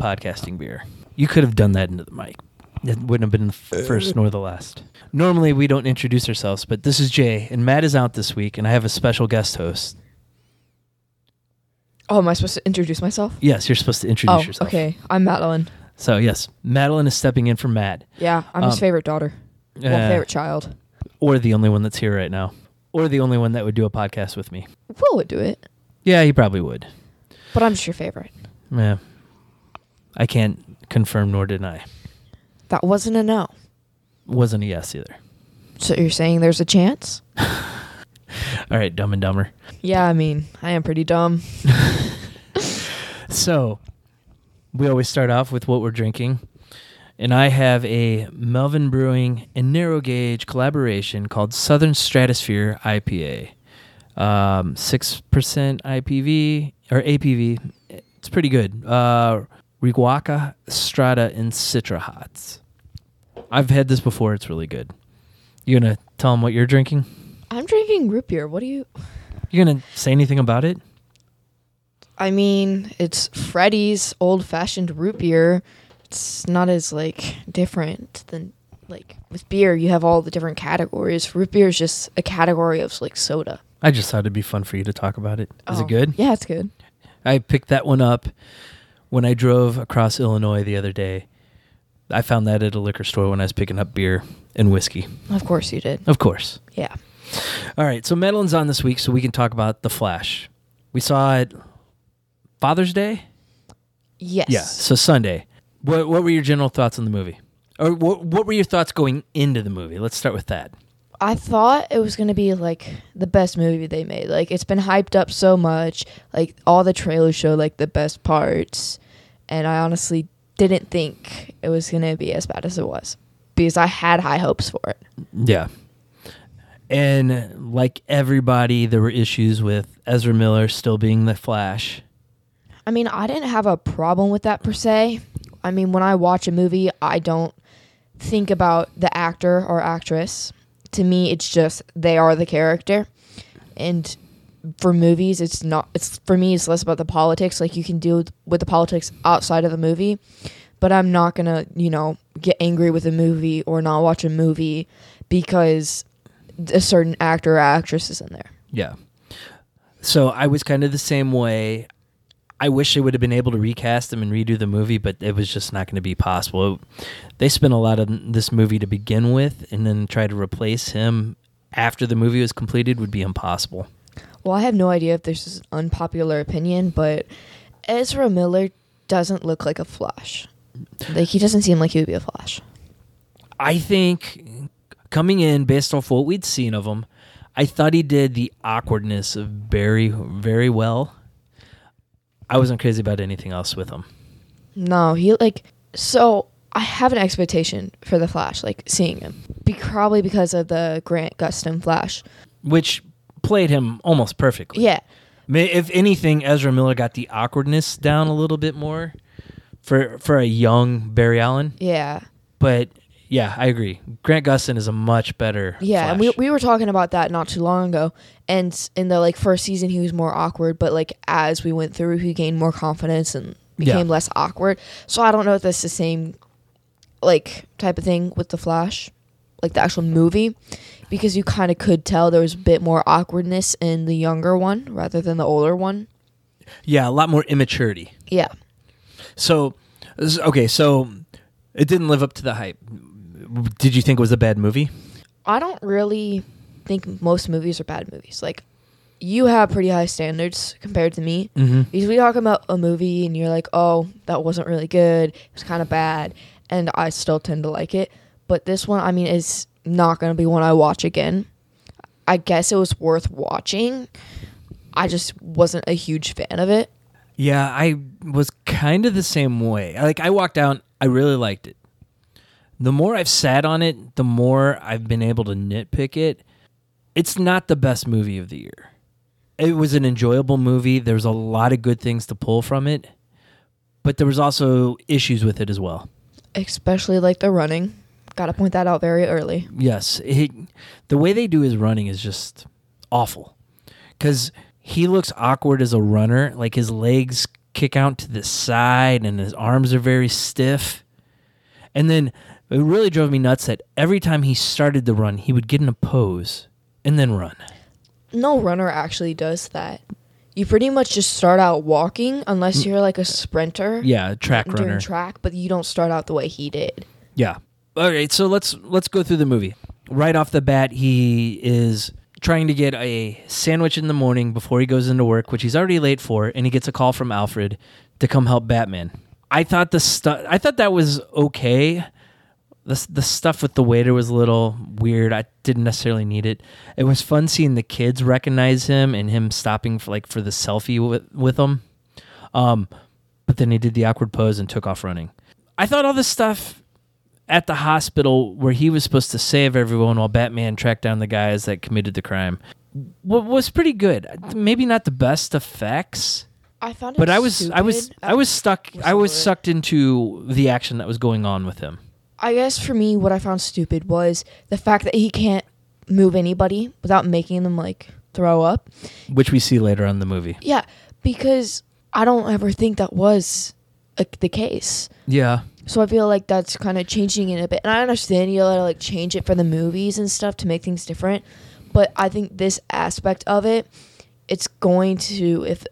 show it's the the podcasting beer. You could have done that into the mic. It wouldn't have been the first nor the last. Normally we don't introduce ourselves, but this is Jay and Matt is out this week and I have a special guest host. Oh, am I supposed to introduce myself? Yes, you're supposed to introduce oh, yourself. okay. I'm Madelyn. So yes, Madelyn is stepping in for Matt. Yeah, I'm Um, his favorite daughter. Well, Uh, favorite child. or the only one that's here right now. Or the only one that would do a podcast with me. Will would do it, Yeah, he probably would. but I'm just your favorite. Yeah. I can't confirm nor deny. That wasn't a no. Wasn't a yes either. So you're saying there's a chance? All right, dumb and dumber. Yeah, I mean, I am pretty dumb. So, we always start off with what we're drinking. And I have a Melvin Brewing and Narrow Gauge collaboration called Southern Stratasphere IPA. Um, 6% IPV or APV. It's pretty good. Uh, Riwaka, Strata, and Citra Hops. I've had this before. It's really good. You gonna tell them what you're drinking? I'm drinking root beer. What do you? You gonna say anything about it? I mean, it's Freddy's old-fashioned root beer. It's not as like different than like with beer. You have all the different categories. Root beer is just a category of like soda. I just thought it'd be fun for you to talk about it. Is Oh, it good? Yeah, it's good. I picked that one up when I drove across Illinois the other day. I found that at a liquor store when I was picking up beer and whiskey. Of course you did. Of course. Yeah. All right, so Madelyn's on this week, so we can talk about The Flash. We saw it Father's Day? Yes. Yeah, so Sunday. What, what were your general thoughts on the movie? Or what, what were your thoughts going into the movie? Let's start with that. I thought it was gonna be like the best movie they made. Like it's been hyped up so much. Like all the trailers show like the best parts, and I honestly didn't think it was gonna be as bad as it was because I had high hopes for it. Yeah. And like everybody, there were issues with Ezra Miller still being the Flash. I mean, I didn't have a problem with that per se. I mean, when I watch a movie, I don't think about the actor or actress. To me, it's just they are the character. And for movies, it's not it's for me it's less about the politics. Like you can deal with the politics outside of the movie, but I'm not to, you know, get angry with a movie or not watch a movie because a certain actor or actress is in there. Yeah. So I was kind of the same way. I wish they would have been able to recast him and redo the movie, but it was just not going to be possible. They spent a lot of this movie to begin with, and then try to replace him after the movie was completed would be impossible. Well, I have no idea if this is an unpopular opinion, but Ezra Miller doesn't look like a Flash. Like he doesn't seem like he would be a Flash. I think coming in based off what we'd seen of him, I thought he did the awkwardness of very, very well. I wasn't crazy about anything else with him. No, he like so I have an expectation for the Flash, like seeing him. Be probably because of the Grant Gustin Flash. which played him almost perfectly. Yeah. If anything, Ezra Miller got the awkwardness down a little bit more for for a young Barry Allen. Yeah. But yeah, I agree. Grant Gustin is a much better. Yeah, and we we were talking about that not too long ago. And in the like first season he was more awkward, but like as we went through he gained more confidence and Yeah. became less awkward. So I don't know if that's the same like type of thing with the Flash, like the actual movie, because you kind of could tell there was a bit more awkwardness in the younger one rather than the older one. yeah, a lot more immaturity. Yeah. So okay, so it didn't live up to the hype. Did you think it was a bad movie? I don't really think most movies are bad movies. Like you have pretty high standards compared to me. Mm-hmm. Because we talk about a movie and you're like, oh, that wasn't really good. It was kind of bad. And I still tend to like it. But this one, I mean, is not going to be one I watch again. I guess it was worth watching. I just wasn't a huge fan of it. Yeah, I was kind of the same way. Like I walked out, I really liked it. The more I've sat on it, the more I've been able to nitpick it. It's not the best movie of the year. It was an enjoyable movie. There's a lot of good things to pull from it, but there was also issues with it as well. Especially like the running. Got to point that out very early. Yes, he, the way they do his running is just awful. Because he looks awkward as a runner. Like his legs kick out to the side and his arms are very stiff. And then it really drove me nuts that every time he started the run, he would get in a pose and then run. No runner actually does that. You pretty much just start out walking unless mm. you're like a sprinter. Yeah, track doing runner. track, but you don't start out the way he did. Yeah. All right, so let's let's go through the movie. Right off the bat, he is trying to get a sandwich in the morning before he goes into work, which he's already late for, and he gets a call from Alfred to come help Batman. I thought the stuff I thought that was okay. The the stuff with the waiter was a little weird. I didn't necessarily need it. It was fun seeing the kids recognize him and him stopping for like for the selfie with with them. Um, but then he did the awkward pose and took off running. I thought all this stuff at the hospital where he was supposed to save everyone while Batman tracked down the guys that committed the crime wa- was pretty good. Maybe not the best effects, I it but I was I was. I was stuck What's I was sucked into the action that was going on with him. I guess for me, what I found stupid was the fact that he can't move anybody without making them like throw up. Which we see later on in the movie. Yeah, because I don't ever think that was like the case. Yeah. So I feel like that's kind of changing it a bit. And I understand you gotta like change it for the movies and stuff to make things different. But I think this aspect of it, it's going to if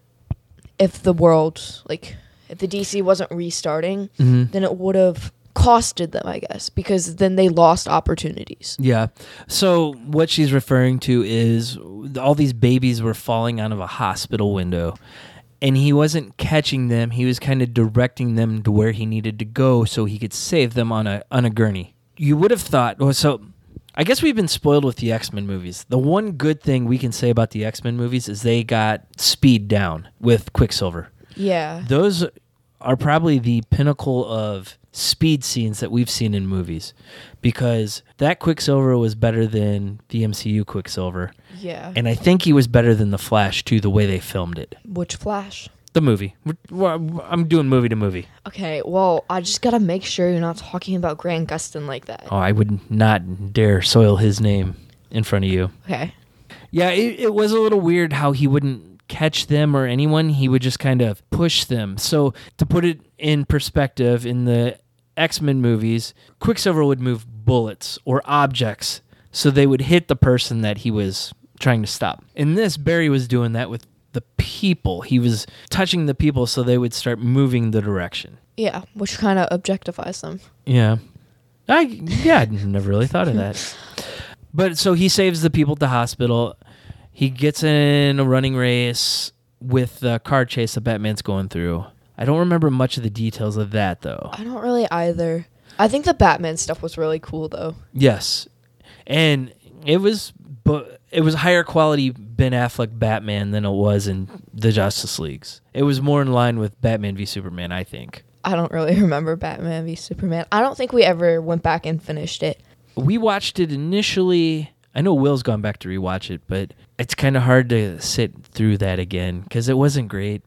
if the world like if the DC wasn't restarting, hmm then it would have costed them, I guess, because then they lost opportunities. Yeah. So what she's referring to is all these babies were falling out of a hospital window and he wasn't catching them. He was kind of directing them to where he needed to go so he could save them on a on a gurney. You would have thought well, so I guess we've been spoiled with the X-Men movies. The one good thing we can say about the X-Men movies is they got speed down with Quicksilver Yeah. those are probably the pinnacle of speed scenes that we've seen in movies because that Quicksilver was better than the MCU Quicksilver. Yeah. And I think he was better than the Flash too, the way they filmed it. Which Flash? The movie. I'm doing movie to movie. Okay, well, I just gotta make sure you're not talking about Grant Gustin like that. Oh, I would not dare soil his name in front of you. Okay. Yeah, it, it was a little weird how he wouldn't catch them or anyone. He would just kind of push them. So, to put it in perspective, in the X Men movies, Quicksilver would move bullets or objects so they would hit the person that he was trying to stop. In this, Barry was doing that with the people. He was touching the people so they would start moving the direction. Yeah, which kind of objectifies them. Yeah. I yeah, I never really thought of that. But so he saves the people at the hospital. He gets in a running race with the car chase that Batman's going through. I don't remember much of the details of that though. I don't really either. I think the Batman stuff was really cool though. Yes. And it was but it was higher quality Ben Affleck Batman than it was in the Justice Leagues. It was more in line with Batman v Superman, I think. I don't really remember Batman v Superman. I don't think we ever went back and finished it. we watched it initially. I know Will's gone back to rewatch it, but it's kind of hard to sit through that again because it wasn't great.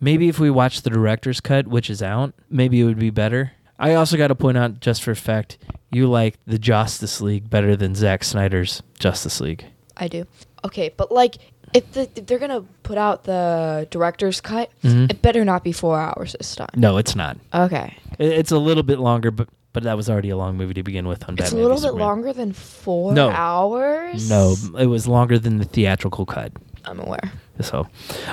Maybe if we watch the director's cut, which is out, maybe it would be better. I also got to point out, just for fact, you like the Justice League better than Zack Snyder's Justice League. I do. Okay, but like if, the, if they're gonna put out the director's cut, Mhm. it better not be four hours this time. No, it's not. Okay, It- It's a little bit longer, but but that was already a long movie to begin with. On it's a Batman v little bit Superman. longer than four No. hours. No, it was longer than the theatrical cut. I'm aware. So,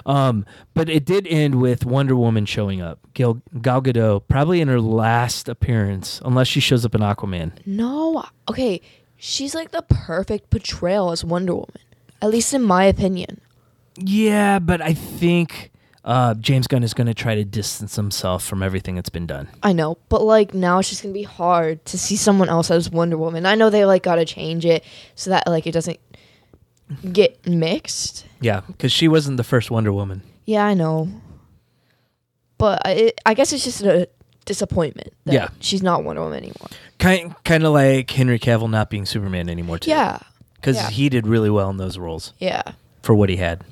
um, but it did end with Wonder Woman showing up. Gal, Gal Gadot, probably in her last appearance, unless she shows up in Aquaman. No, okay, she's like the perfect portrayal as Wonder Woman, at least in my opinion. Yeah, but I think uh, James Gunn is going to try to distance himself from everything that's been done. I know, but like now it's just gonna be hard to see someone else as Wonder Woman. I know they like gotta change it so that like it doesn't get mixed. Yeah, because she wasn't the first Wonder Woman. Yeah, I know, but I, it, I guess it's just a disappointment. That Yeah. she's not Wonder Woman anymore. Kind kind of like Henry Cavill not being Superman anymore too. Yeah, because yeah. he did really well in those roles yeah, for what he had.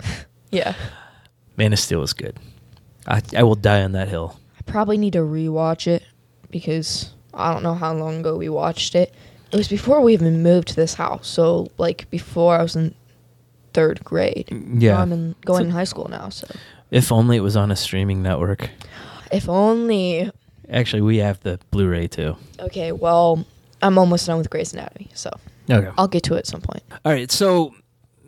yeah. Man of Steel was good. I I will die on that hill. I probably need to rewatch it because I don't know how long ago we watched it. It was before we even moved to this house, so like before I was in third grade. Yeah. I'm in, going in high school now, so If only it was on a streaming network. if only. Actually, we have the Blu-ray too. Okay, well, I'm almost done with Grey's Anatomy, so Okay. I'll get to it at some point. All right, so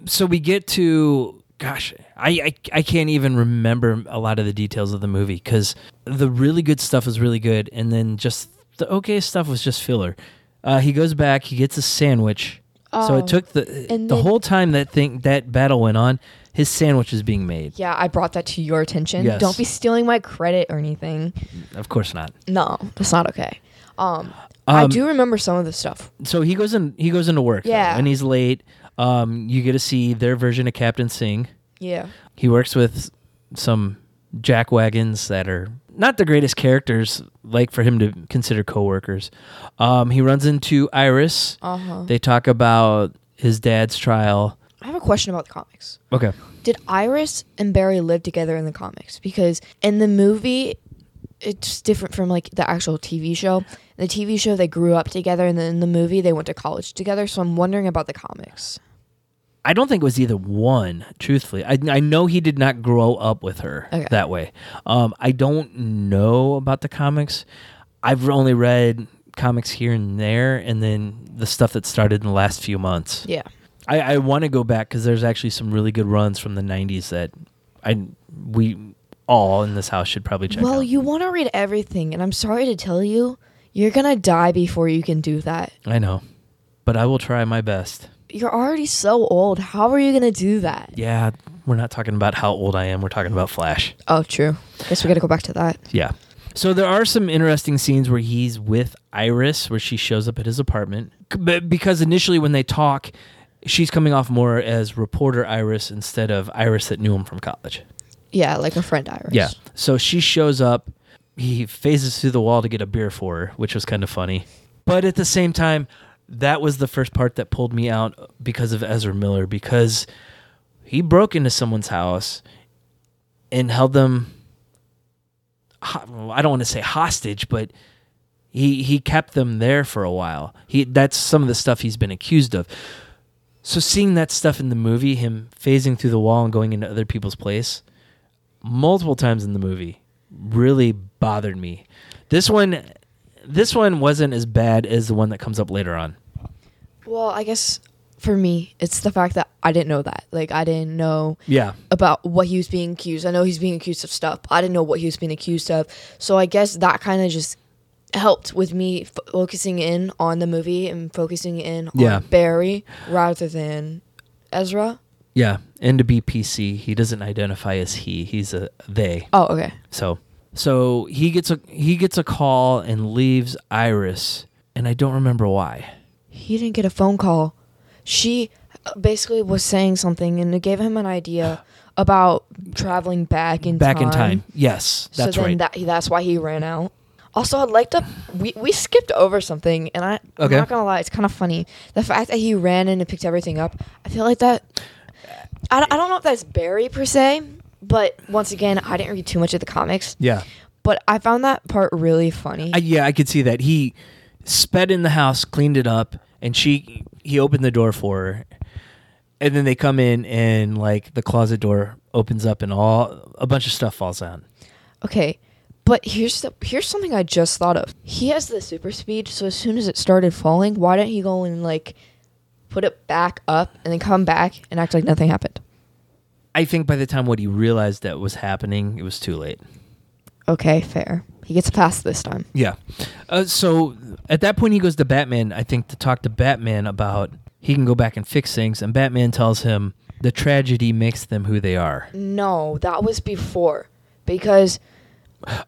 so we get to gosh, I I, I can't even remember a lot of the details of the movie because the really good stuff was really good, and then just the okay stuff was just filler. Uh, he goes back, he gets a sandwich. So it took the and the then- whole time that thing that battle went on, his sandwich is being made. Yeah, I brought that to your attention. Yes. Don't be stealing my credit or anything. Of course not. No, that's not okay. Um, I Um, do remember some of the stuff. So he goes in. He goes into work. though, Yeah. and he's late. Um, you get to see their version of Captain Singh. Yeah. He works with some jack wagons that are not the greatest characters, like for him to consider coworkers. Um, he runs into Iris. Uh huh. They talk about his dad's trial. I have a question about the comics. Okay. Did Iris and Barry live together in the comics? Because in the movie, it's different from like the actual TV show. In the TV show, they grew up together, and then in the movie, they went to college together. So I'm wondering about the comics. I don't think it was either one, truthfully. I, I know he did not grow up with her Okay. that way. Um, I don't know about the comics. I've only read comics here and there, and then the stuff that started in the last few months. Yeah. I, I want to go back because there's actually some really good runs from the 90s that I we all in this house should probably check well, out. you want to read everything, and I'm sorry to tell you, you're gonna die before you can do that. I know, but I will try my best. You're already so old. How are you gonna do that? Yeah, we're not talking about how old I am. We're talking about Flash. Oh, true. Guess we gotta go back to that. Yeah. So there are some interesting scenes where he's with Iris, where she shows up at his apartment. But because initially when they talk, she's coming off more as reporter Iris instead of Iris that knew him from college. Yeah, like a friend Iris. Yeah. So she shows up. He phases through the wall to get a beer for her, which was kind of funny. But at the same time, that was the first part that pulled me out because of Ezra Miller because he broke into someone's house and held them. I don't want to say hostage, but he he kept them there for a while. He that's some of the stuff he's been accused of. So seeing that stuff in the movie, him phasing through the wall and going into other people's place, multiple times in the movie, really bothered me. This one, this one wasn't as bad as the one that comes up later on. Well, I guess for me, it's the fact that I didn't know that. Like, I didn't know Yeah, about what he was being accused. I know he's being accused of stuff. but I didn't know what he was being accused of. So I guess that kind of just helped with me f- focusing in on the movie and focusing in on Yeah. Barry rather than Ezra. yeah. And to be PC, he doesn't identify as he; he's a they. Oh, okay. So, so he gets a he gets a call and leaves Iris, and I don't remember why. He didn't get a phone call. She uh, basically was saying something and it gave him an idea about traveling back in Back time. in time, yes, that's so then right. That, that's why he ran out. Also, I'd like to. We, we skipped over something, and I, Okay. I'm not gonna lie, it's kind of funny. The fact that he ran in and picked everything up, I feel like that. I don't, I don't know if that's Barry per se, but once again, I didn't read too much of the comics, yeah, but I found that part really funny. I, yeah, I could see that. He sped in the house, cleaned it up, and she he opened the door for her. And then they come in and like the closet door opens up and all a bunch of stuff falls down. Okay, but here's the here's something I just thought of. He has the super speed, so as soon as it started falling, why didn't he go and like put it back up and then come back and act like nothing happened? I think by the time what he realized that was happening, it was too late. Okay, fair. He gets past this time. Yeah. Uh, so at that point, he goes to Batman, I think, to talk to Batman about he can go back and fix things. And Batman tells him the tragedy makes them who they are. No, that was before because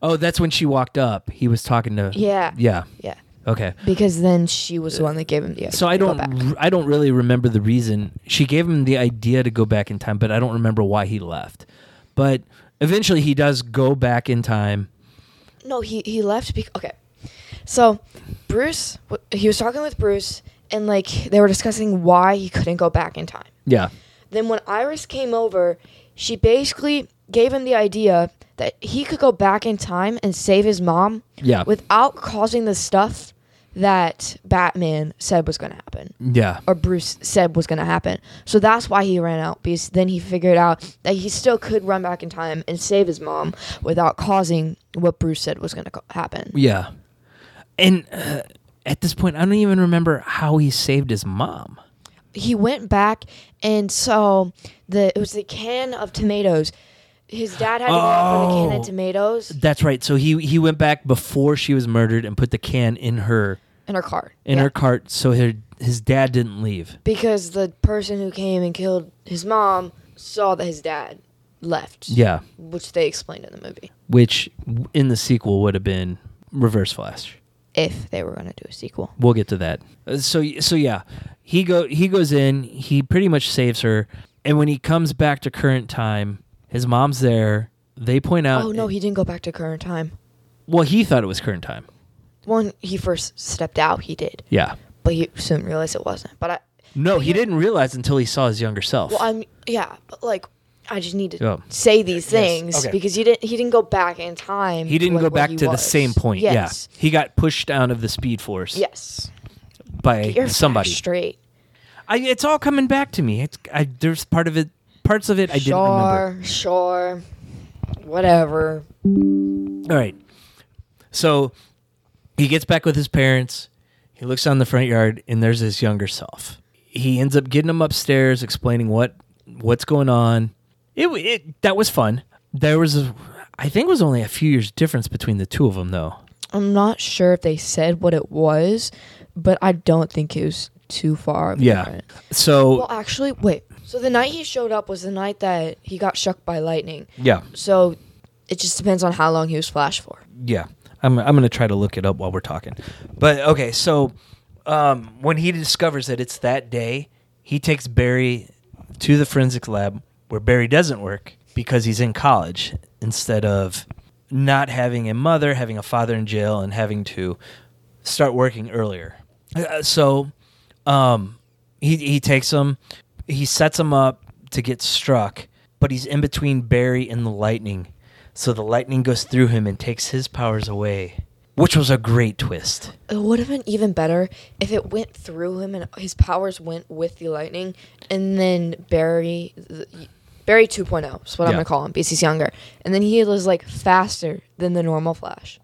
Oh, that's when she walked up. He was talking to. yeah, Yeah. yeah. Okay. Because then she was the one that gave him the idea. So I don't. r- I don't really remember the reason she gave him the idea to go back in time, but I don't remember why he left. But eventually, he does go back in time. No, he he left because okay. So Bruce, he was talking with Bruce, and like they were discussing why he couldn't go back in time. Yeah. Then when Iris came over, she basically gave him the idea that he could go back in time and save his mom Yeah. without causing the stuff that Batman said was going to happen. Yeah. Or Bruce said was going to happen. So that's why he ran out because then he figured out that he still could run back in time and save his mom without causing what Bruce said was going to happen. Yeah. And uh, at this point, I don't even remember how he saved his mom. He went back and so the it was the can of tomatoes. His dad had to go out for the can Oh. of tomatoes That's right. So he he went back before she was murdered and put the can in her in her cart. in Yeah. her cart so her, his dad didn't leave. because the person who came and killed his mom saw that his dad left. Yeah. Which they explained in the movie. Which in the sequel would have been Reverse Flash. If they were going to do a sequel. We'll get to that. Uh, So so yeah, he go he goes in. He pretty much saves her, and when he comes back to current time, his mom's there. They point out. oh, no, he didn't go back to current time. well, he thought it was current time. When he first stepped out, he did. Yeah. But he soon realized it wasn't. But I. No, But he you- didn't realize until he saw his younger self. Well, I'm. Yeah, but like. I just need to Oh. say these things okay. because he didn't. He didn't go back in time. he didn't like, go back he to the same point. Yes. Yeah. He got pushed out of the Speed Force Yes. by Get your facts somebody. straight. I, it's all coming back to me. It's I, there's part of it, parts of it I didn't remember. sure, sure, whatever. All right. So he gets back with his parents. He looks down the front yard, and there's his younger self. He ends up getting him upstairs, explaining what what's going on. It, it that was fun. There was, a, I think, it was only a few years difference between the two of them, though. I'm not sure if they said what it was, but I don't think it was too far. Yeah. So Well, actually, wait. So the night he showed up was the night that he got struck by lightning. yeah, So it just depends on how long he was flashed for. yeah. I'm I'm gonna try to look it up while we're talking. But okay, so um, when he discovers that it's that day, he takes Barry to the forensics lab where Barry doesn't work because he's in college instead of not having a mother, having a father in jail, and having to start working earlier. Uh, so um, he he takes him, he sets him up to get struck, but he's in between Barry and the lightning, so the lightning goes through him and takes his powers away, which was a great twist. It would have been even better if it went through him and his powers went with the lightning, and then Barry, Barry 2.0 is what I'm gonna call him because he's younger, and then he was like faster than the normal Flash.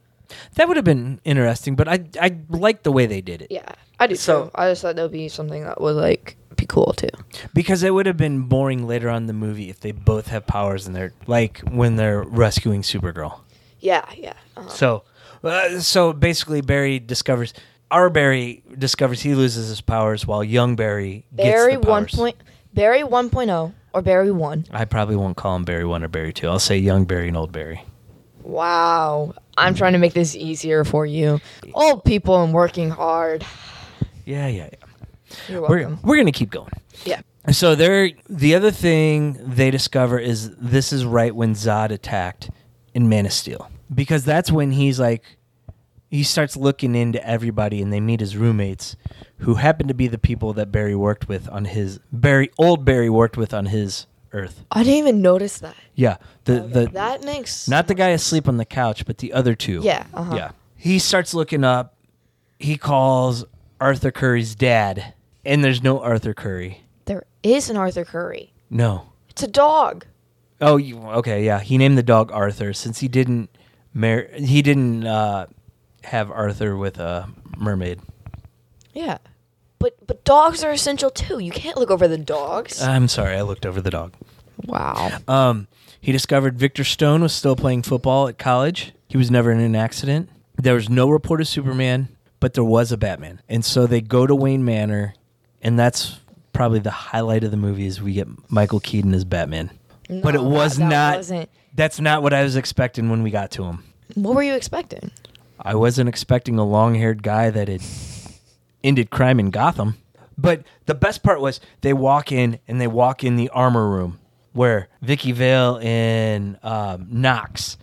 That would have been interesting, but I I like the way they did it. Yeah, I do So- too. I just thought that would be something that would like be cool too. Because it would have been boring later on in the movie if they both have powers and they're like when they're rescuing Supergirl. Yeah, yeah. uh-huh. So, uh, so basically, Barry discovers our Barry discovers he loses his powers while young Barry gets Barry one point, Barry 1.0 or Barry one. I probably won't call him Barry one or Barry two. I'll say young Barry and old Barry. Wow, I'm trying to make this easier for you, old people and working hard. Yeah, yeah, You're We're we're gonna keep going. yeah. So there, the other thing they discover is this is right when Zod attacked in Man of Steel because that's when he's like, he starts looking into everybody and they meet his roommates, who happen to be the people that Barry worked with on his Barry old Barry worked with on his Earth. I didn't even notice that. Yeah, the the that makes not the guy asleep on the couch, but the other two. Yeah, uh-huh. yeah. He starts looking up. He calls Arthur Curry's dad, and there's no Arthur Curry. There is an Arthur Curry. No. It's a dog. Oh, you, okay, yeah. He named the dog Arthur since he didn't mar- he didn't uh, have Arthur with a mermaid. Yeah. But but dogs are essential too. You can't look over the dogs. I'm sorry, I looked over the dog. wow. Um, he discovered Victor Stone was still playing football at college. He was never in an accident. There was no report of Superman, but there was a Batman. And so they go to Wayne Manor, and that's probably the highlight of the movie is we get Michael Keaton as Batman. but it was that- that not. wasn't- That's not what I was expecting when we got to him. What were you expecting? I wasn't expecting a long-haired guy that had ended crime in Gotham. But the best part was they walk in and they walk in the armor room where Vicky Vale and um, Knox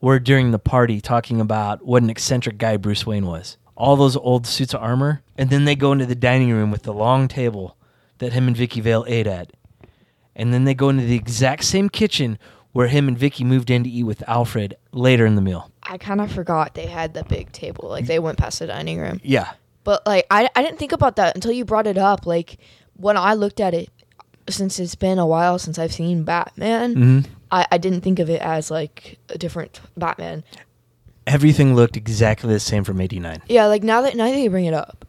were during the party talking about what an eccentric guy Bruce Wayne was. All those old suits of armor, and then they go into the dining room with the long table that him and Vicky Vale ate at, and then they go into the exact same kitchen where him and Vicky moved in to eat with Alfred later in the meal. I kind of forgot they had the big table. Like they went past the dining room. Yeah. But like I I didn't think about that until you brought it up. Like when I looked at it, since it's been a while since I've seen Batman, hmm I, I didn't think of it as like a different Batman. Everything looked exactly the same from '89. Yeah, like now that now that you bring it up,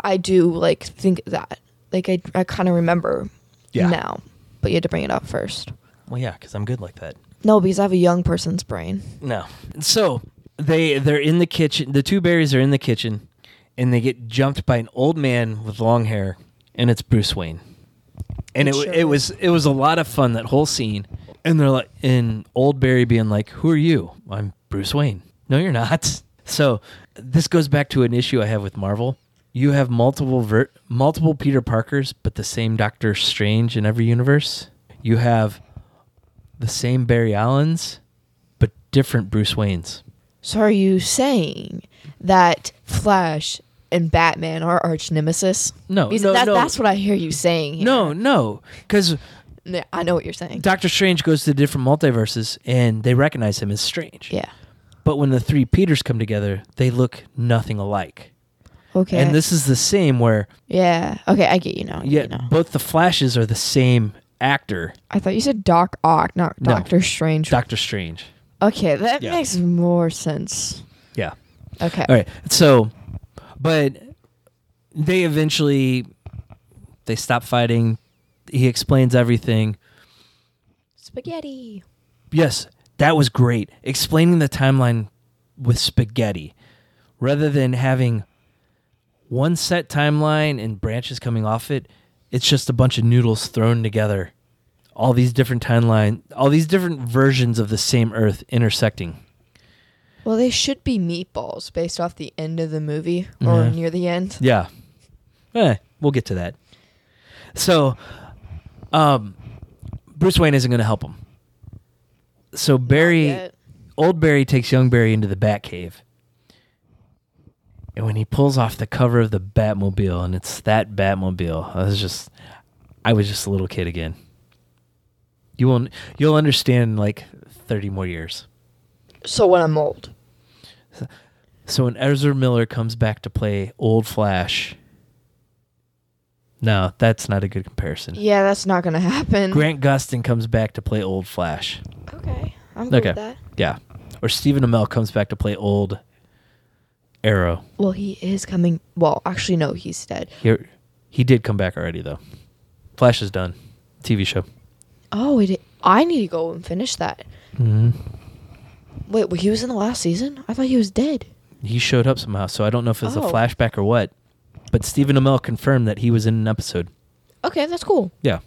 I do like think that. Like I I kind of remember Yeah. now, but you had to bring it up first. Well, yeah, because I'm good like that. No, because I have a young person's brain. No. So they they're in the kitchen. The two Barrys are in the kitchen, and they get jumped by an old man with long hair, and it's Bruce Wayne. And It it sure it was it was a lot of fun that whole scene. And they're like, and old Barry being like, "Who are you? I'm Bruce Wayne." No, you're not. So this goes back to an issue I have with Marvel. You have multiple ver- multiple Peter Parkers, but the same Doctor Strange in every universe. You have the same Barry Allens, but different Bruce Waynes. So are you saying that Flash and Batman are arch nemesis? No, Because no, that, no. that's what I hear you saying. Here. No, no, because I know what you're saying. Doctor Strange goes to different multiverses and they recognize him as Strange. Yeah. But when the three Peters come together, they look nothing alike. Okay. And this is the same where Yeah. Okay, I get you now. I yeah, you now. both the Flashes are the same actor, I thought you said Doc Ock, not No. Doctor Strange. Doctor Strange. okay, that Yeah. makes more sense. Yeah. Okay. All right. So, but they eventually they stop fighting. He explains everything. Spaghetti. Yes, that was great. Explaining the timeline with spaghetti rather than having one set timeline and branches coming off it, it's just a bunch of noodles thrown together. All these different timeline, all these different versions of the same earth intersecting. Well, they should be meatballs based off the end of the movie or Yeah. near the end. Yeah. Eh, we'll get to that. So, um, Bruce Wayne isn't going to help him. So Barry, old Barry takes young Barry into the Batcave. And when he pulls off the cover of the Batmobile, and it's that Batmobile, I was just, I was just a little kid again. You won't, you'll understand in like thirty more years. So when I'm old. So when Ezra Miller comes back to play old Flash, no, that's not a good comparison. Yeah, that's not gonna happen. Grant Gustin comes back to play old Flash. Okay, I'm good Okay. with that. Yeah. Or Stephen Amell comes back to play old Arrow. Well, he is coming. Well, actually, no, he's dead. He, he did come back already, though. Flash is done. TV show. Oh, it, I need to go and finish that. hmm Wait, well, he was in the last season? I thought he was dead. He showed up somehow, so I don't know if it's a Oh. flashback or what. But Stephen Amell confirmed that he was in an episode. Okay, that's cool. Yeah.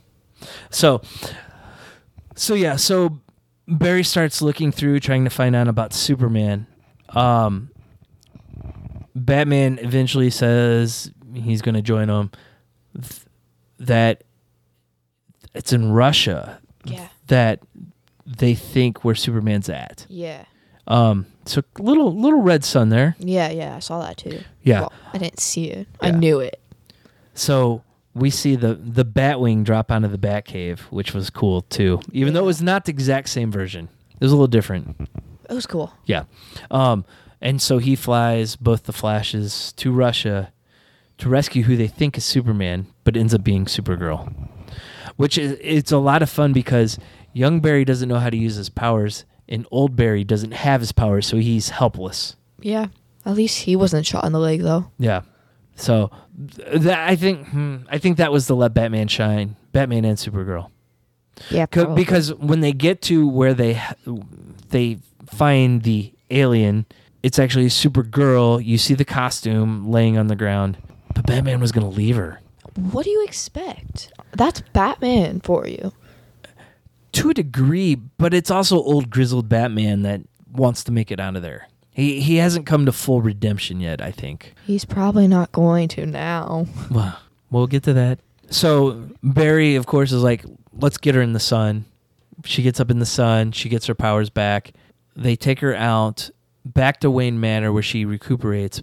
So, so yeah, so Barry starts looking through, trying to find out about Superman. Um, Batman eventually says he's going to join him. Th- that it's in Russia Yeah. that they think where Superman's at. Yeah. Um, so little little red sun there. Yeah, yeah, I saw that too. Yeah. Well, I didn't see it. I knew it. So we see the the Batwing drop onto the Batcave, which was cool too. Even though it was not the exact same version, it was a little different. It was cool. Yeah. Um, and so he flies both the Flashes to Russia to rescue who they think is Superman, but ends up being Supergirl. Which is it's a lot of fun because young Barry doesn't know how to use his powers, and old Barry doesn't have his powers, so he's helpless. Yeah. At least he wasn't shot in the leg though. Yeah. So th- that I think hmm, I think that was to let Batman shine, Batman and Supergirl. Yeah. because when they get to where they ha- they find the alien, it's actually Supergirl. You see the costume laying on the ground, but Batman was gonna leave her. what do you expect? That's Batman for you. To a degree, but it's also old grizzled Batman that wants to make it out of there. He he hasn't come to full redemption yet. I think. He's probably not going to now. Well, we'll get to that. So Barry, of course, is like, let's get her in the sun. She gets up in the sun. She gets her powers back. They take her out back to Wayne Manor where she recuperates,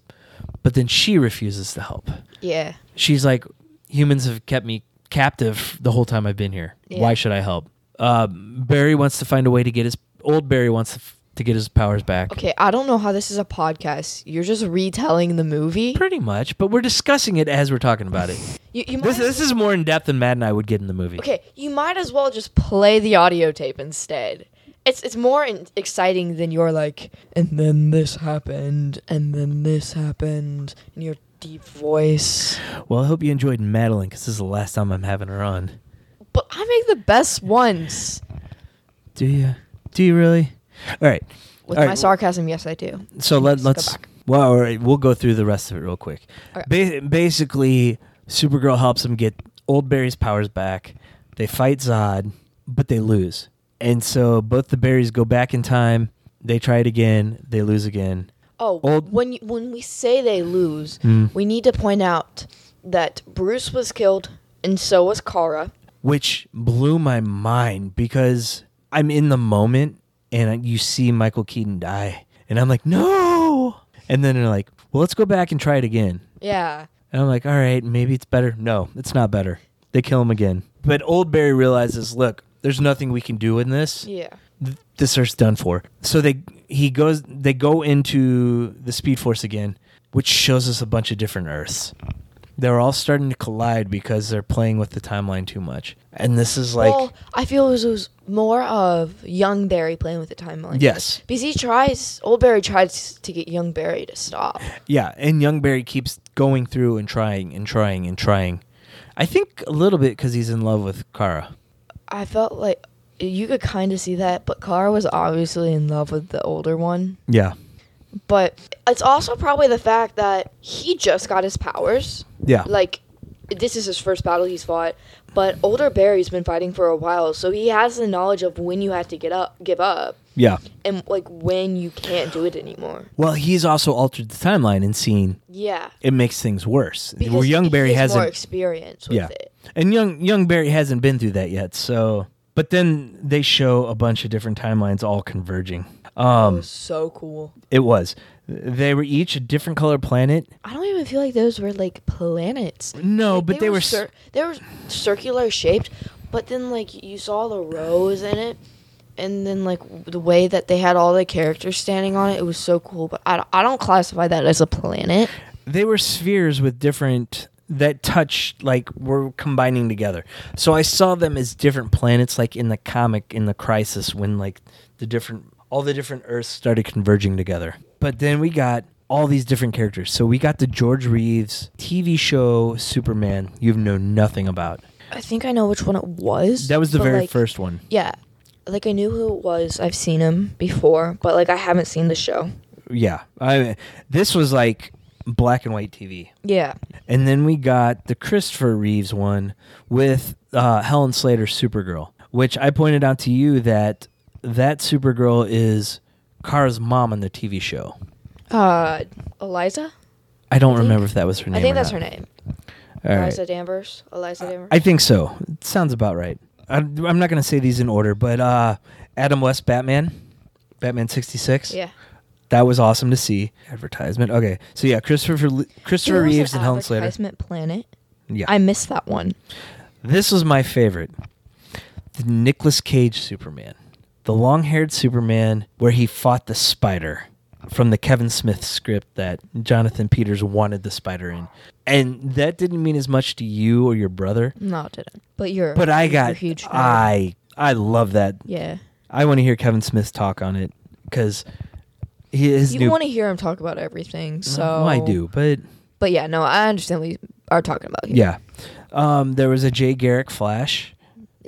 but then she refuses to help. Yeah. She's like, humans have kept me captive the whole time I've been here. Yeah. Why should I help? Uh, Barry wants to find a way to get his old Barry wants to f- to get his powers back. Okay, I don't know how this is a podcast. You're just retelling the movie. Pretty much, but we're discussing it as we're talking about it. You, you might This, as- this is more in depth than Matt and I would get in the movie. okay. You might as well just play the audio tape instead. It's it's more in- exciting than your like. And then this happened, and then this happened, in your deep voice. Well, I hope you enjoyed Madelyn because this is the last time I'm having her on. But I make the best ones. Do you? Do you really? All right. With All right, my sarcasm, yes, I do. So let, Let's go let's. Well, all right, we'll go through the rest of it real quick. Okay. Ba- basically, Supergirl helps them get Old Barry's powers back. They fight Zod, but they lose. And so both the Barrys go back in time. They try it again. They lose again. Oh, Old- when you, when we say they lose, Mm. we need to point out that Bruce was killed, and so was Kara. Which blew my mind because I'm in the moment and you see Michael Keaton die, and I'm like, no. And then they're like, well, let's go back and try it again. Yeah. And I'm like, all right, maybe it's better. No, it's not better. They kill him again. But Old Barry realizes, look, there's nothing we can do in this. Yeah. Th- This Earth's done for. So they he goes they go into the Speed Force again, which shows us a bunch of different Earths. They're all starting to collide because they're playing with the timeline too much. And this is like well, I feel it was, it was more of young Barry playing with the timeline. Yes. Because he tries, old Barry tries to get young Barry to stop. Yeah, and young Barry keeps going through and trying and trying and trying. I think a little bit because he's in love with Kara. I felt like you could kind of see that, but Kara was obviously in love with the older one. Yeah, But it's also probably the fact that he just got his powers. Yeah, Like, this is his first battle he's fought. But older Barry's been fighting for a while, so he has the knowledge of when you have to get up, give up, yeah. and like when you can't do it anymore. Well, he's also altered the timeline and seen Yeah, it makes things worse. because Where young Barry has more hasn't. experience with Yeah, it. and young young Barry hasn't been through that yet. So, but then they show a bunch of different timelines all converging. Um, was so cool. it was. They were each a different color planet. I don't even feel like those were like planets. No, Like, but they, were. s- cir- they were circular shaped, but then like you saw the rows in it, and then like the way that they had all the characters standing on it, it was so cool. But I, I don't classify that as a planet. they were spheres with different that touch like were combining together so i saw them as different planets like in the comic in the crisis when like the different all the different earths started converging together but then we got all these different characters so we got the george reeves tv show superman you've known nothing about I think I know which one it was. that was the very like, first one Yeah, like I knew who it was. I've seen him before, but like I haven't seen the show. yeah i this was like black and white tv Yeah. And then we got the Christopher Reeves one with uh, Helen Slater's Supergirl, which I pointed out to you that that Supergirl is Kara's mom on the TV show. Uh, Eliza. I don't I think- remember if that was her name. I think that's not. her name. All right. Eliza Danvers. Eliza Danvers. I think so. It sounds about right. I, I'm not going to say these in order, but uh, Adam West Batman, Batman 66. yeah. That was awesome to see. Advertisement. Okay. So yeah, Christopher Christopher Reeves an and Helen Slater. Advertisement Planet. Yeah. I missed that one. This was my favorite. The Nicolas Cage Superman. The long haired Superman where he fought the spider from the Kevin Smith script that Jonathan Peters wanted the spider in. And that didn't mean as much to you or your brother. No, it didn't. But you're. But I got a huge. nerd. I I love that. Yeah. I want to hear Kevin Smith talk on it because he his You new want to hear him talk about everything, so. I do, but But yeah, no, I understand what you are talking about. Here. yeah. Um, there was a Jay Garrick Flash.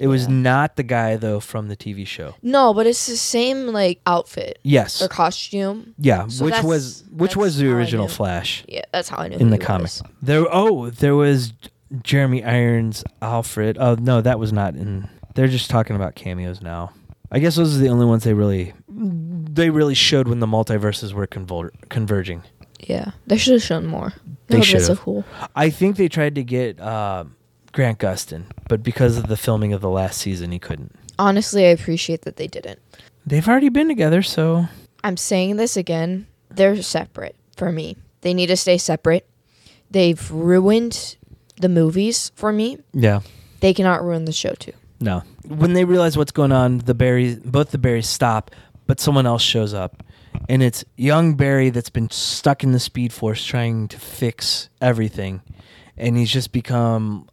It was Yeah. not the guy though from the TV show. No, but it's the same like outfit Yes. or costume. Yeah, So which was which was the original. Flash Yeah, that's how I knew. It. In the comics, There oh, there was Jeremy Irons, Alfred. Oh no, that was not in. They're just talking about cameos now. I guess those are the only ones they really they really showed when the multiverses were convol- converging. Yeah, they should have shown more. They would've so cool. I think they tried to get uh, Grant Gustin, but because of the filming of the last season, he couldn't. Honestly, I appreciate that they didn't. They've already been together, so I'm saying this again. They're separate for me. They need to stay separate. They've ruined the movies for me. yeah. They cannot ruin the show too. No. When they realize what's going on, the Barry, both the Barrys stop, but someone else shows up. And it's young Barry that's been stuck in the Speed Force trying to fix everything. And he's just become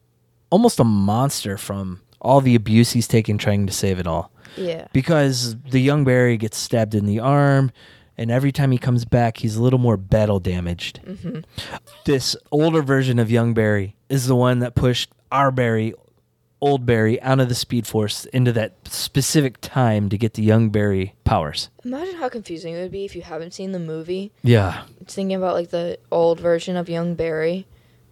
almost a monster from all the abuse he's taken trying to save it all. Yeah. Because the young Barry gets stabbed in the arm, and every time he comes back, he's a little more battle damaged. hmm This older version of young Barry is the one that pushed our Barry, old Barry, out of the Speed Force into that specific time to get the young Barry powers. Imagine how confusing it would be if you haven't seen the movie. Yeah. It's thinking about like the old version of young Barry.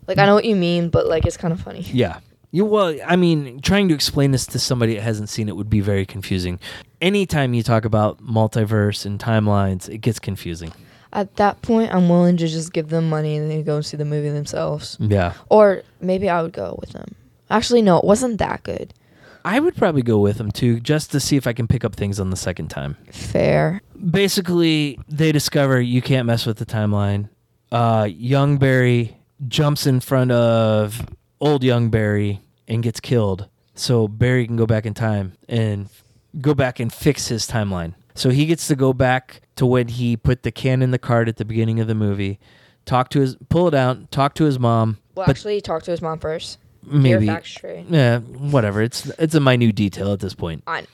Like I know what you mean, but like it's kind of funny. Yeah. You, well, I mean, trying to explain this to somebody that hasn't seen it would be very confusing. Anytime you talk about multiverse and timelines, it gets confusing. At that point, I'm willing to just give them money and they go see the movie themselves. Yeah. Or maybe I would go with them. Actually, no, it wasn't that good. I would probably go with them too, just to see if I can pick up things on the second time. Fair. Basically, they discover you can't mess with the timeline. Uh, young Barry jumps in front of old young Barry and gets killed. So Barry can go back in time and go back and fix his timeline. So he gets to go back to when he put the can in the card at the beginning of the movie, talk to his, pull it out, talk to his mom. Well, but actually, talk to his mom first. maybe, Your facts straight. yeah, whatever. It's it's a minute detail at this point. I.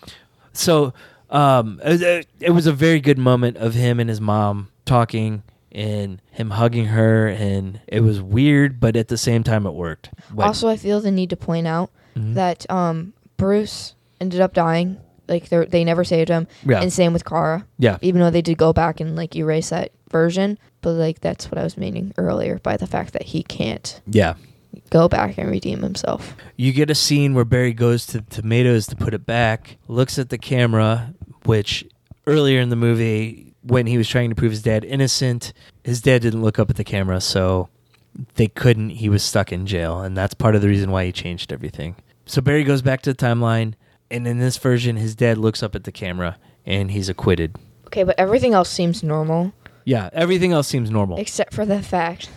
So um, it, it was a very good moment of him and his mom talking and him hugging her, and it was weird, but at the same time, it worked. Like, also, I feel the need to point out Mhm. that um, Bruce ended up dying. Like they they never saved him. yeah, And same with Kara. yeah, Even though they did go back and like erase that version, but like that's what I was meaning earlier by the fact that he can't yeah. go back and redeem himself. You get a scene where Barry goes to the tomatoes to put it back, looks at the camera, which earlier in the movie, when he was trying to prove his dad innocent, his dad didn't look up at the camera, so they couldn't. He was stuck in jail, and that's part of the reason why he changed everything. So Barry goes back to the timeline, and in this version, his dad looks up at the camera, and he's acquitted. Okay, but everything else seems normal Yeah, everything else seems normal. except for the fact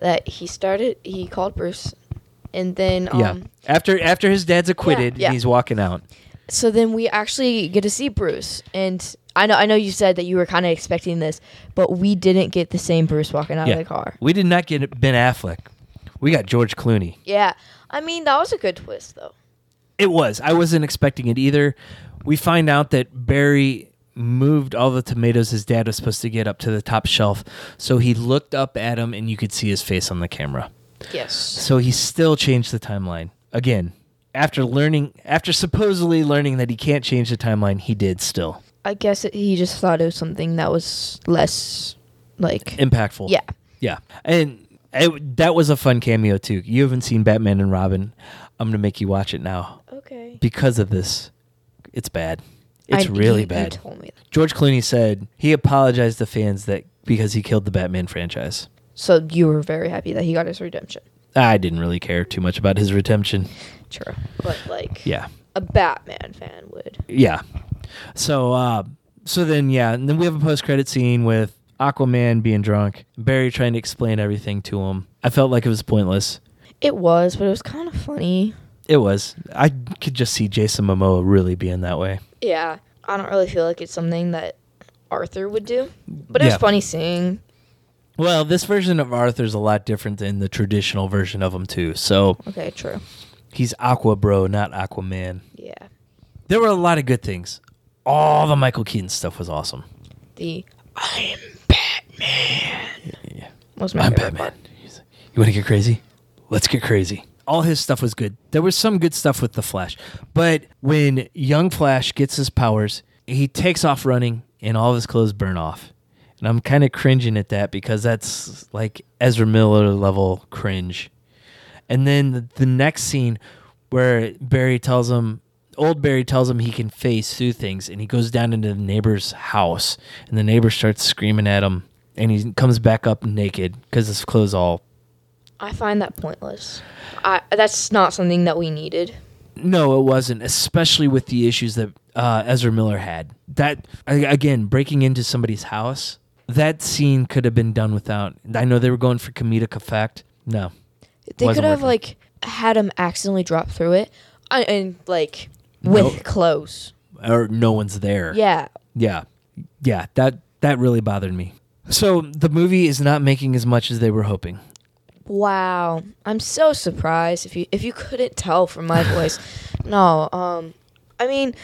that he started. He called Bruce, and then um, yeah, after after his dad's acquitted, yeah. he's walking out. so then we actually get to see Bruce, and I know I know you said that you were kind of expecting this, but we didn't get the same Bruce walking out Yeah. of the car. We did not get Ben Affleck. We got George Clooney. Yeah, I mean that was a good twist though. It was. I wasn't expecting it either. We find out that Barry moved all the tomatoes his dad was supposed to get up to the top shelf. So he looked up at him and you could see his face on the camera. Yes. So he still changed the timeline. Again, after learning, after supposedly learning that he can't change the timeline, he did still. I guess it, he just thought it was something that was less like Impactful. yeah. Yeah. And it, that was a fun cameo too. You haven't seen Batman and Robin. I'm going to make you watch it now. Okay. Because of this, it's bad. It's I- really you bad. told me. George Clooney said he apologized to fans that because he killed the Batman franchise. So you were very happy that he got his redemption. I didn't really care too much about his redemption. True. But like Yeah. a Batman fan would. Yeah. So uh so then yeah, and then we have a post credit scene with Aquaman being drunk, Barry trying to explain everything to him. I felt like it was pointless. It was, but it was kind of funny. It was. I could just see Jason Momoa really being that way. Yeah. I don't really feel like it's something that Arthur would do. But it was Yeah. funny seeing. Well, this version of Arthur's a lot different than the traditional version of him too. So Okay, true. he's Aqua Bro, not Aquaman. Yeah. There were a lot of good things. All the Michael Keaton stuff was awesome. The I am Batman Yeah. was my I'm favorite Batman. part. Like, you want to get crazy? Let's get crazy. All his stuff was good. There was some good stuff with the Flash, but when young Flash gets his powers, he takes off running, and all of his clothes burn off. And I'm kind of cringing at that because that's like Ezra Miller level cringe. And then the, the next scene where Barry tells him, old Barry tells him he can phase through things, and he goes down into the neighbor's house, and the neighbor starts screaming at him, and he comes back up naked because his clothes all. I find that pointless. I that's not something that we needed. No, it wasn't, especially with the issues that uh, Ezra Miller had. That again, breaking into somebody's house. That scene could have been done without. I know they were going for comedic effect. No, They could have working. like had him accidentally drop through it, uh, and like with Nope. clothes. or no one's there. Yeah, Yeah. yeah, that that really bothered me. So the movie is not making as much as they were hoping. Wow, I'm so surprised if you if you couldn't tell from my voice. no, um, I mean,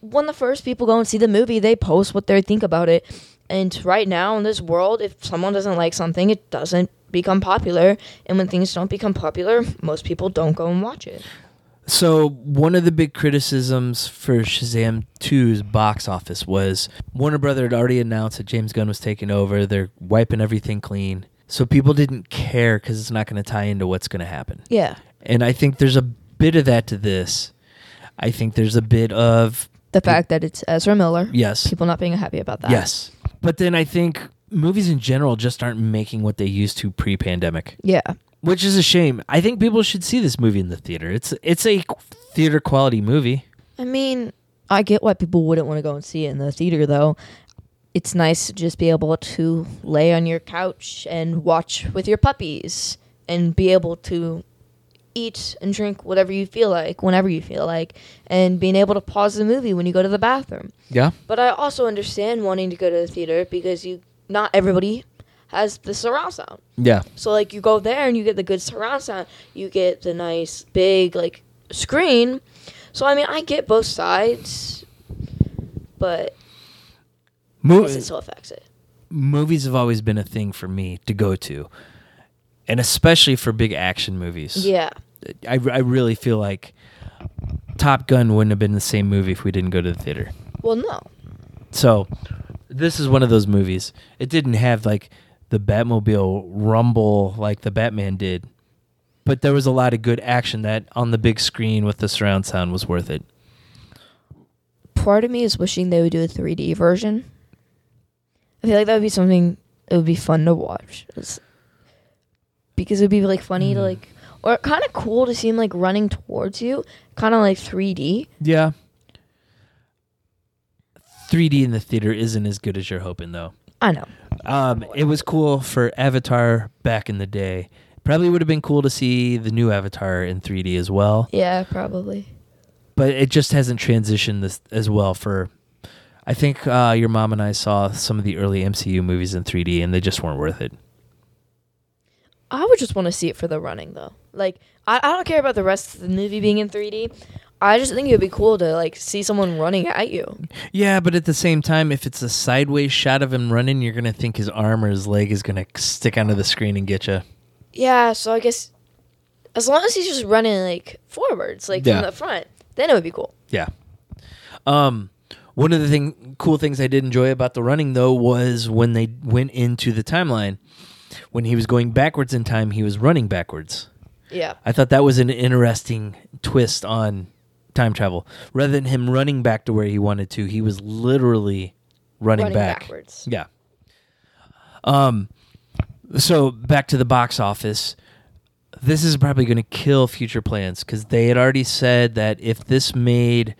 when the first people go and see the movie, they post what they think about it. And right now in this world, if someone doesn't like something, it doesn't become popular. And when things don't become popular, most people don't go and watch it. So one of the big criticisms for Shazam 2's box office was Warner Brother had already announced that James Gunn was taking over. They're wiping everything clean. So people didn't care because it's not going to tie into what's going to happen. Yeah. And I think there's a bit of that to this. I think there's a bit of The fact that it's Ezra Miller, yes, people not being happy about that. yes. But then I think movies in general just aren't making what they used to pre-pandemic, Yeah. Which is a shame. I think people should see this movie in the theater. It's it's a theater quality movie. I mean, I get why people wouldn't want to go and see it in the theater, though. It's nice to just be able to lay on your couch and watch with your puppies and be able to eat and drink whatever you feel like, whenever you feel like, and being able to pause the movie when you go to the bathroom. Yeah. But I also understand wanting to go to the theater because you not everybody has the surround sound. Yeah. So like you go there and you get the good surround sound. You get the nice big like screen. So I mean I get both sides, but Mo- it still affects it. movies have always been a thing for me to go to, and especially for big action movies. Yeah. I, I really feel like Top Gun wouldn't have been the same movie if we didn't go to the theater. Well, no. So this is one of those movies. It didn't have like the Batmobile rumble like the Batman did, but there was a lot of good action that on the big screen with the surround sound was worth it. Part of me is wishing they would do a 3D version. I feel like that would be something it would be fun to watch. It's- because it would be like funny to Mm. like or kind of cool to see him like running towards you, kind of like 3D. Yeah. 3D in the theater isn't as good as you're hoping though. I know. Um, it was cool for Avatar back in the day. Probably would have been cool to see the new Avatar in 3D as well, Yeah, probably. but it just hasn't transitioned this as well for. I think uh, your mom and I saw some of the early MCU movies in 3D, and they just weren't worth it. I would just want to see it for the running though. Like I, I don't care about the rest of the movie being in 3D. I just think it would be cool to like see someone running at you. Yeah, but at the same time, if it's a sideways shot of him running, you're gonna think his arm or his leg is gonna stick onto the screen and get you. Yeah, so I guess as long as he's just running like forwards, like Yeah. from the front, then it would be cool. Yeah. Um, one of the thing, cool things I did enjoy about the running though was when they went into the timeline. When he was going backwards in time, he was running backwards. Yeah. I thought that was an interesting twist on time travel. Rather than him running back to where he wanted to, he was literally running, Running back. backwards. Yeah. Um. So back to the box office. This is probably going to kill future plans because they had already said that if this made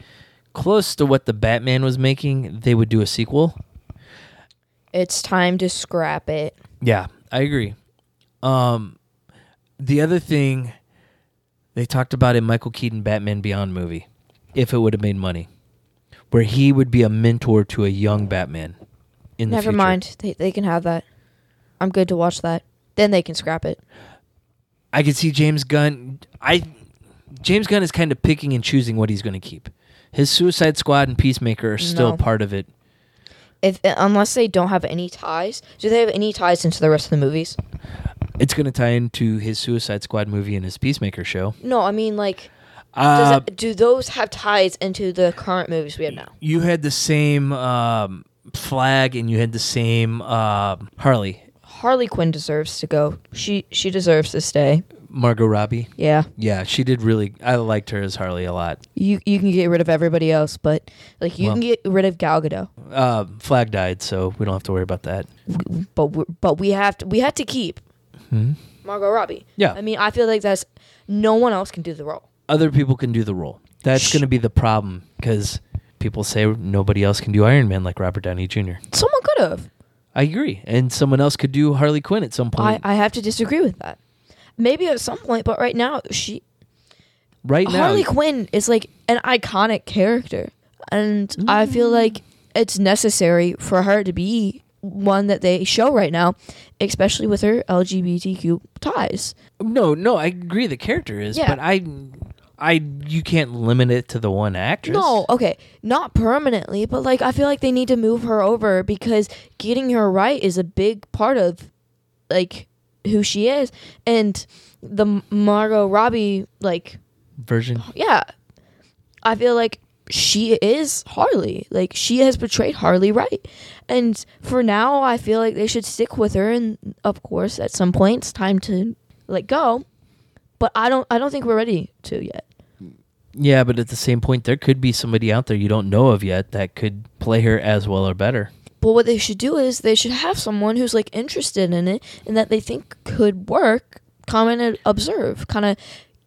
close to what the Batman was making, they would do a sequel. It's time to scrap it. Yeah, I agree. Um, the other thing they talked about in Michael Keaton Batman Beyond movie, if it would have made money, where he would be a mentor to a young Batman. In the Never future. mind. They they can have that. I'm good to watch that. Then they can scrap it. I could see James Gunn. I James Gunn is kind of picking and choosing what he's going to keep. His Suicide Squad and Peacemaker are still No. part of it. If unless they don't have any ties, do they have any ties into the rest of the movies? It's going to tie into his Suicide Squad movie and his Peacemaker show. No, I mean like, does Uh, it, do those have ties into the current movies we have now? you had the same um, flag and you had the same um Harley, Harley Quinn deserves to go. She she deserves to stay. Margot Robbie. Yeah. Yeah, she did really. I liked her as Harley a lot. You you can get rid of everybody else, but like you Well- can get rid of Gal Gadot. Uh, flag died, so we don't have to worry about that. But we but we have to we had to keep Hmm? Margot Robbie. Yeah. I mean, I feel like that's no one else can do the role. Other people can do the role. That's going to be the problem because people say nobody else can do Iron Man like Robert Downey Jr. Someone could have. I agree, and someone else could do Harley Quinn at some point. I have to disagree with that. Maybe at some point, but right now she right now, Harley Quinn is like an iconic character, and I feel Mm. like it's necessary for her to be one that they show right now, especially with her LGBTQ ties. No, no, I agree. The character is, Yeah. but I, I, you can't limit it to the one actress. No, okay, not permanently, but like I feel like they need to move her over because getting her right is a big part of like who she is and the Margot Robbie like version. yeah. I feel like she is Harley. Like she has portrayed Harley right. And for now, I feel like they should stick with her and of course at some point it's time to let go. But I don't I don't think we're ready to yet. Yeah, but at the same point, there could be somebody out there you don't know of yet that could play her as well or better. But what they should do is they should have someone who's like interested in it and that they think could work Comment and observe, kind of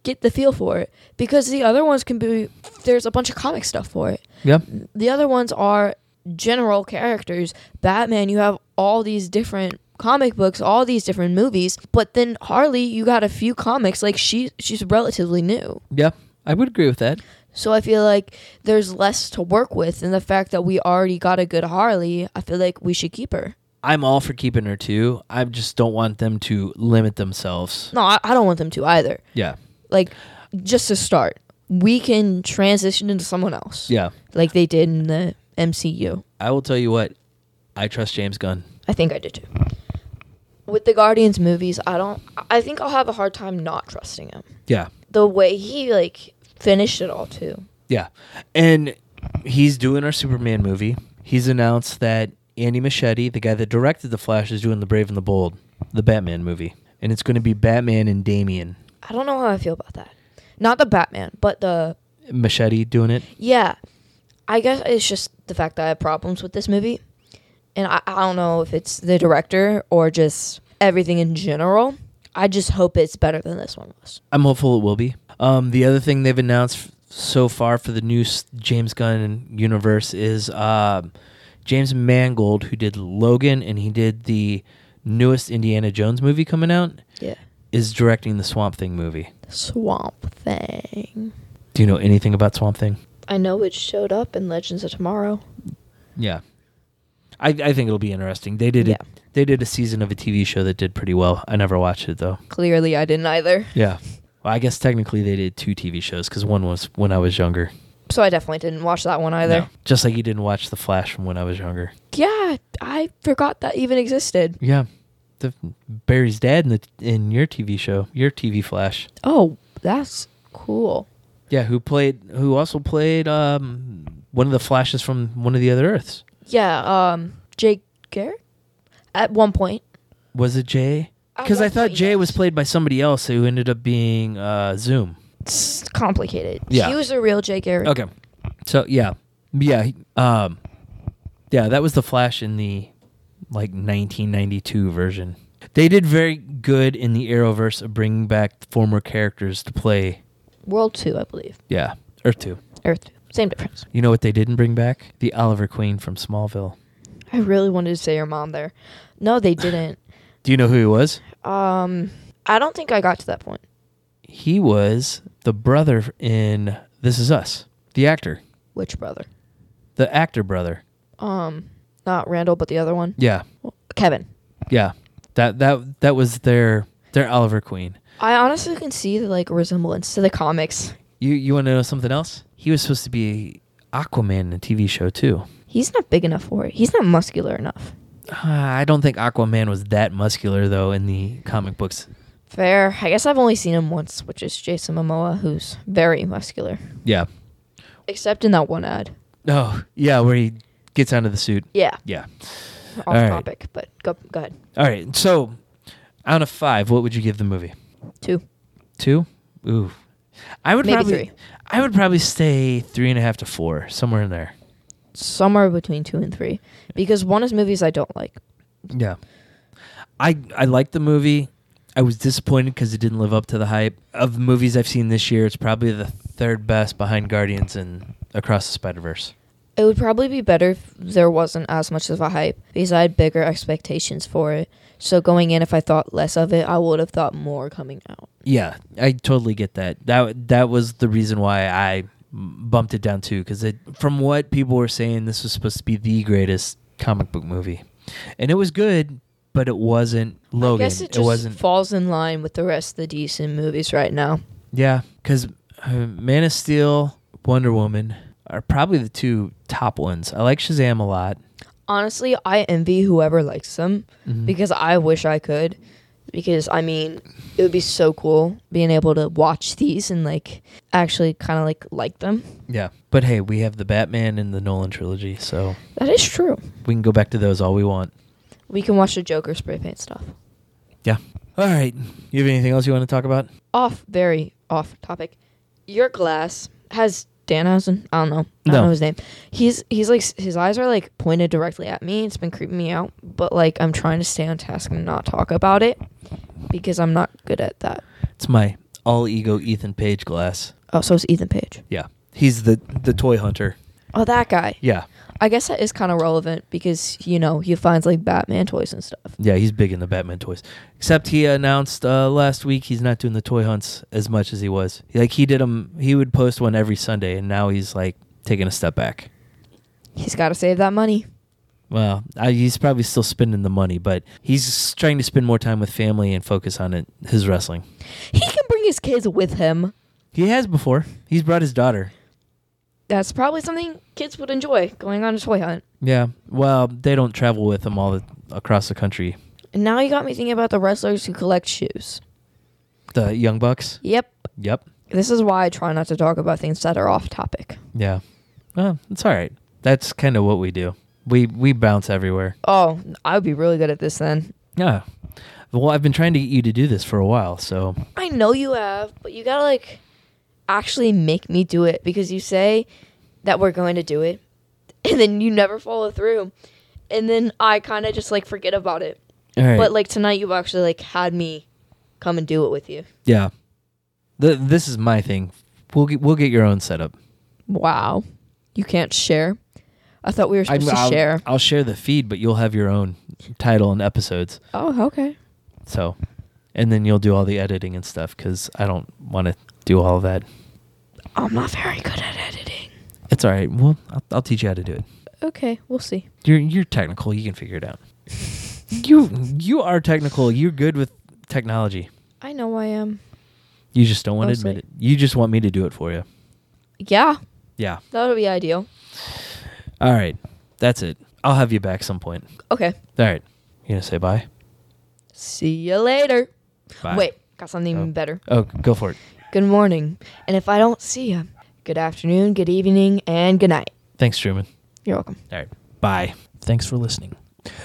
get the feel for it. Because the other ones can be there's a bunch of comic stuff for it. Yeah. The other ones are general characters. Batman, you have all these different comic books, all these different movies, but then Harley, you got a few comics like she she's relatively new. Yeah, I would agree with that. So I feel like there's less to work with and the fact that we already got a good Harley, I feel like we should keep her. I'm all for keeping her too. I just don't want them to limit themselves. No, I, I don't want them to either. Yeah. Like, just to start, we can transition into someone else, Yeah. like they did in the MCU. I will tell you what, I trust James Gunn. I think I did too. With the Guardians movies, I don't. I think I'll have a hard time not trusting him. Yeah. The way he like finished it all too. Yeah. And he's doing our Superman movie. He's announced that Andy Muschietti, the guy that directed The Flash, is doing The Brave and the Bold, the Batman movie. And it's going to be Batman and Damian. I don't know how I feel about that. Not the Batman, but the Muschietti doing it. yeah. I guess it's just the fact that I have problems with this movie, and I, I don't know if it's the director or just everything in general. I just hope it's better than this one was. I'm hopeful it will be. Um, the other thing they've announced f- so far for the new s- James Gunn universe is um, James Mangold, who did Logan and he did the newest Indiana Jones movie coming out, Yeah. Is directing the Swamp Thing movie. Swamp Thing. Do you know anything about Swamp Thing? I know it showed up in Legends of Tomorrow. Yeah, I, I think it'll be interesting. They did Yeah. it. They did a season of a TV show that did pretty well. I never watched it though. Clearly, I didn't either. Yeah. Well, I guess technically they did two TV shows because one was when I was younger. So I definitely didn't watch that one either. No. Just like you didn't watch The Flash from when I was younger. Yeah, I forgot that even existed. Yeah. The Barry's dad in the in your TV show, your TV Flash. Oh, that's cool. Yeah, who played who also played um one of the flashes from one of the other Earths. Yeah, um, Jay Garrick at one point. Was it Jay? Because I thought Jay was played by somebody else who ended up being uh Zoom. It's complicated. Yeah. He was a real Jay Garrick. Okay. So yeah. Yeah, um yeah, that was the Flash in the like 1992 version. They did very good in the Arrowverse of bringing back former characters to play. World 2, I believe. Yeah, Earth 2. Earth 2. Same difference. You know what they didn't bring back? The Oliver Queen from Smallville. I really wanted to say your mom there. No, they didn't. Do you know who he was? um, I don't think I got to that point. He was the brother in This Is Us. The actor. Which brother? The actor brother. Um, not Randall, but the other one. Yeah. Kevin. Yeah. That that that was their their Oliver Queen. I honestly can see the like resemblance to the comics. You you want to know something else? He was supposed to be Aquaman in a TV show too. He's not big enough for it. He's not muscular enough. Uh, I don't think Aquaman was that muscular though in the comic books. Fair. I guess I've only seen him once, which is Jason Momoa, who's very muscular. Yeah. Except in that one ad. Oh yeah, where he gets out of the suit. Yeah. Yeah. Off All right. topic, but go go ahead. All right. So, out of five, what would you give the movie? Two. Two. Ooh. I would Maybe probably. three. I would probably stay three and a half to four, somewhere in there. Somewhere between two and three. Because one is movies I don't like. Yeah. I I liked the movie. I was disappointed because it didn't live up to the hype of the movies I've seen this year. It's probably the third best behind Guardians and Across the Spider Verse. It would probably be better if there wasn't as much of a hype because I had bigger expectations for it. So going in, if I thought less of it, I would have thought more coming out. Yeah, I totally get that. That that was the reason why I bumped it down too because from what people were saying, this was supposed to be the greatest comic book movie, and it was good, but it wasn't Logan. I guess it just wasn't. falls in line with the rest of the decent movies right now. Yeah, because uh, Man of Steel, Wonder Woman are probably the two top ones. I like Shazam a lot Honestly, I envy whoever likes them Mhm. because I wish I could. Because I mean, it would be so cool being able to watch these and like actually kind of like like them. yeah, but hey, we have the Batman and the Nolan trilogy, so That is true. we can go back to those all we want. We can watch the Joker spray paint stuff. Yeah. All right. You have anything else you want to talk about? Off, very off topic. Your glass has Danhausen. I don't know. I No. don't know his name. He's he's like his eyes are like pointed directly at me. It's been creeping me out. But like I'm trying to stay on task and not talk about it because I'm not good at that. It's my all ego Ethan Page glass. Oh, so it's Ethan Page. Yeah. He's the the toy hunter. Oh, that guy. Yeah. I guess that is kind of relevant because you know he finds like Batman toys and stuff. Yeah, he's big in the Batman toys. Except he announced uh, last week he's not doing the toy hunts as much as he was. Like he did them, he would post one every Sunday, and now he's like taking a step back. He's got to save that money. Well, I, he's probably still spending the money, but he's trying to spend more time with family and focus on it, his wrestling. He can bring his kids with him. He has before. He's brought his daughter. That's probably something kids would enjoy going on a toy hunt. Yeah. Well, they don't travel with them all the, across the country. And now you got me thinking about the wrestlers who collect shoes. The Young Bucks. Yep. Yep. This is why I try not to talk about things that are off topic. Yeah. Well, it's all right. That's kind of what we do. We we bounce everywhere. Oh, I would be really good at this then. Yeah. Well, I've been trying to get you to do this for a while, so I know you have, but you gotta like actually make me do it because you say that we're going to do it and then you never follow through. And then I kind of just like forget about it. right. But like tonight you've actually like had me come and do it with you. yeah. The, this is my thing. We'll get we'll get your own setup. Wow. You can't share. I thought we were supposed to I'll, share. I'll share the feed, but you'll have your own title and episodes. Oh, okay. So, and then you'll do all the editing and stuff because I don't want to do all of that. I'm not very good at editing. It's all right. Well, I'll, I'll teach you how to do it. Okay, we'll see. You're you're technical. You can figure it out. you you are technical. You're good with technology. I know I am. You just don't want to admit it. You just want me to do it for you. Yeah, Yeah. that would be ideal. All right. That's it. I'll have you back some point. Okay. All right. You gonna say bye? See you later. Bye. Wait, got something Oh. even better. Oh, go for it. Good morning. And if I don't see you, good afternoon, good evening, and good night. Thanks, Truman. You're welcome. All right. Bye. Thanks for listening.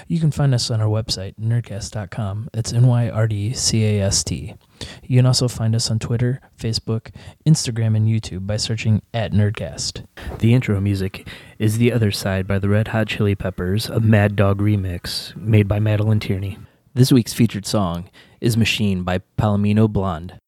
You can find us on our website, nyrdcast.com. It's N Y R D C A S T. You can also find us on Twitter, Facebook, Instagram, and YouTube by searching at Nyrdcast. The intro music is The Other Side by the Red Hot Chili Peppers, a Mad Dog remix made by Madelyn Tierney. This week's featured song is Machine by Palomino Blond.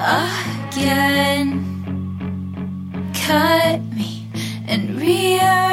again. Cut me and rearrange.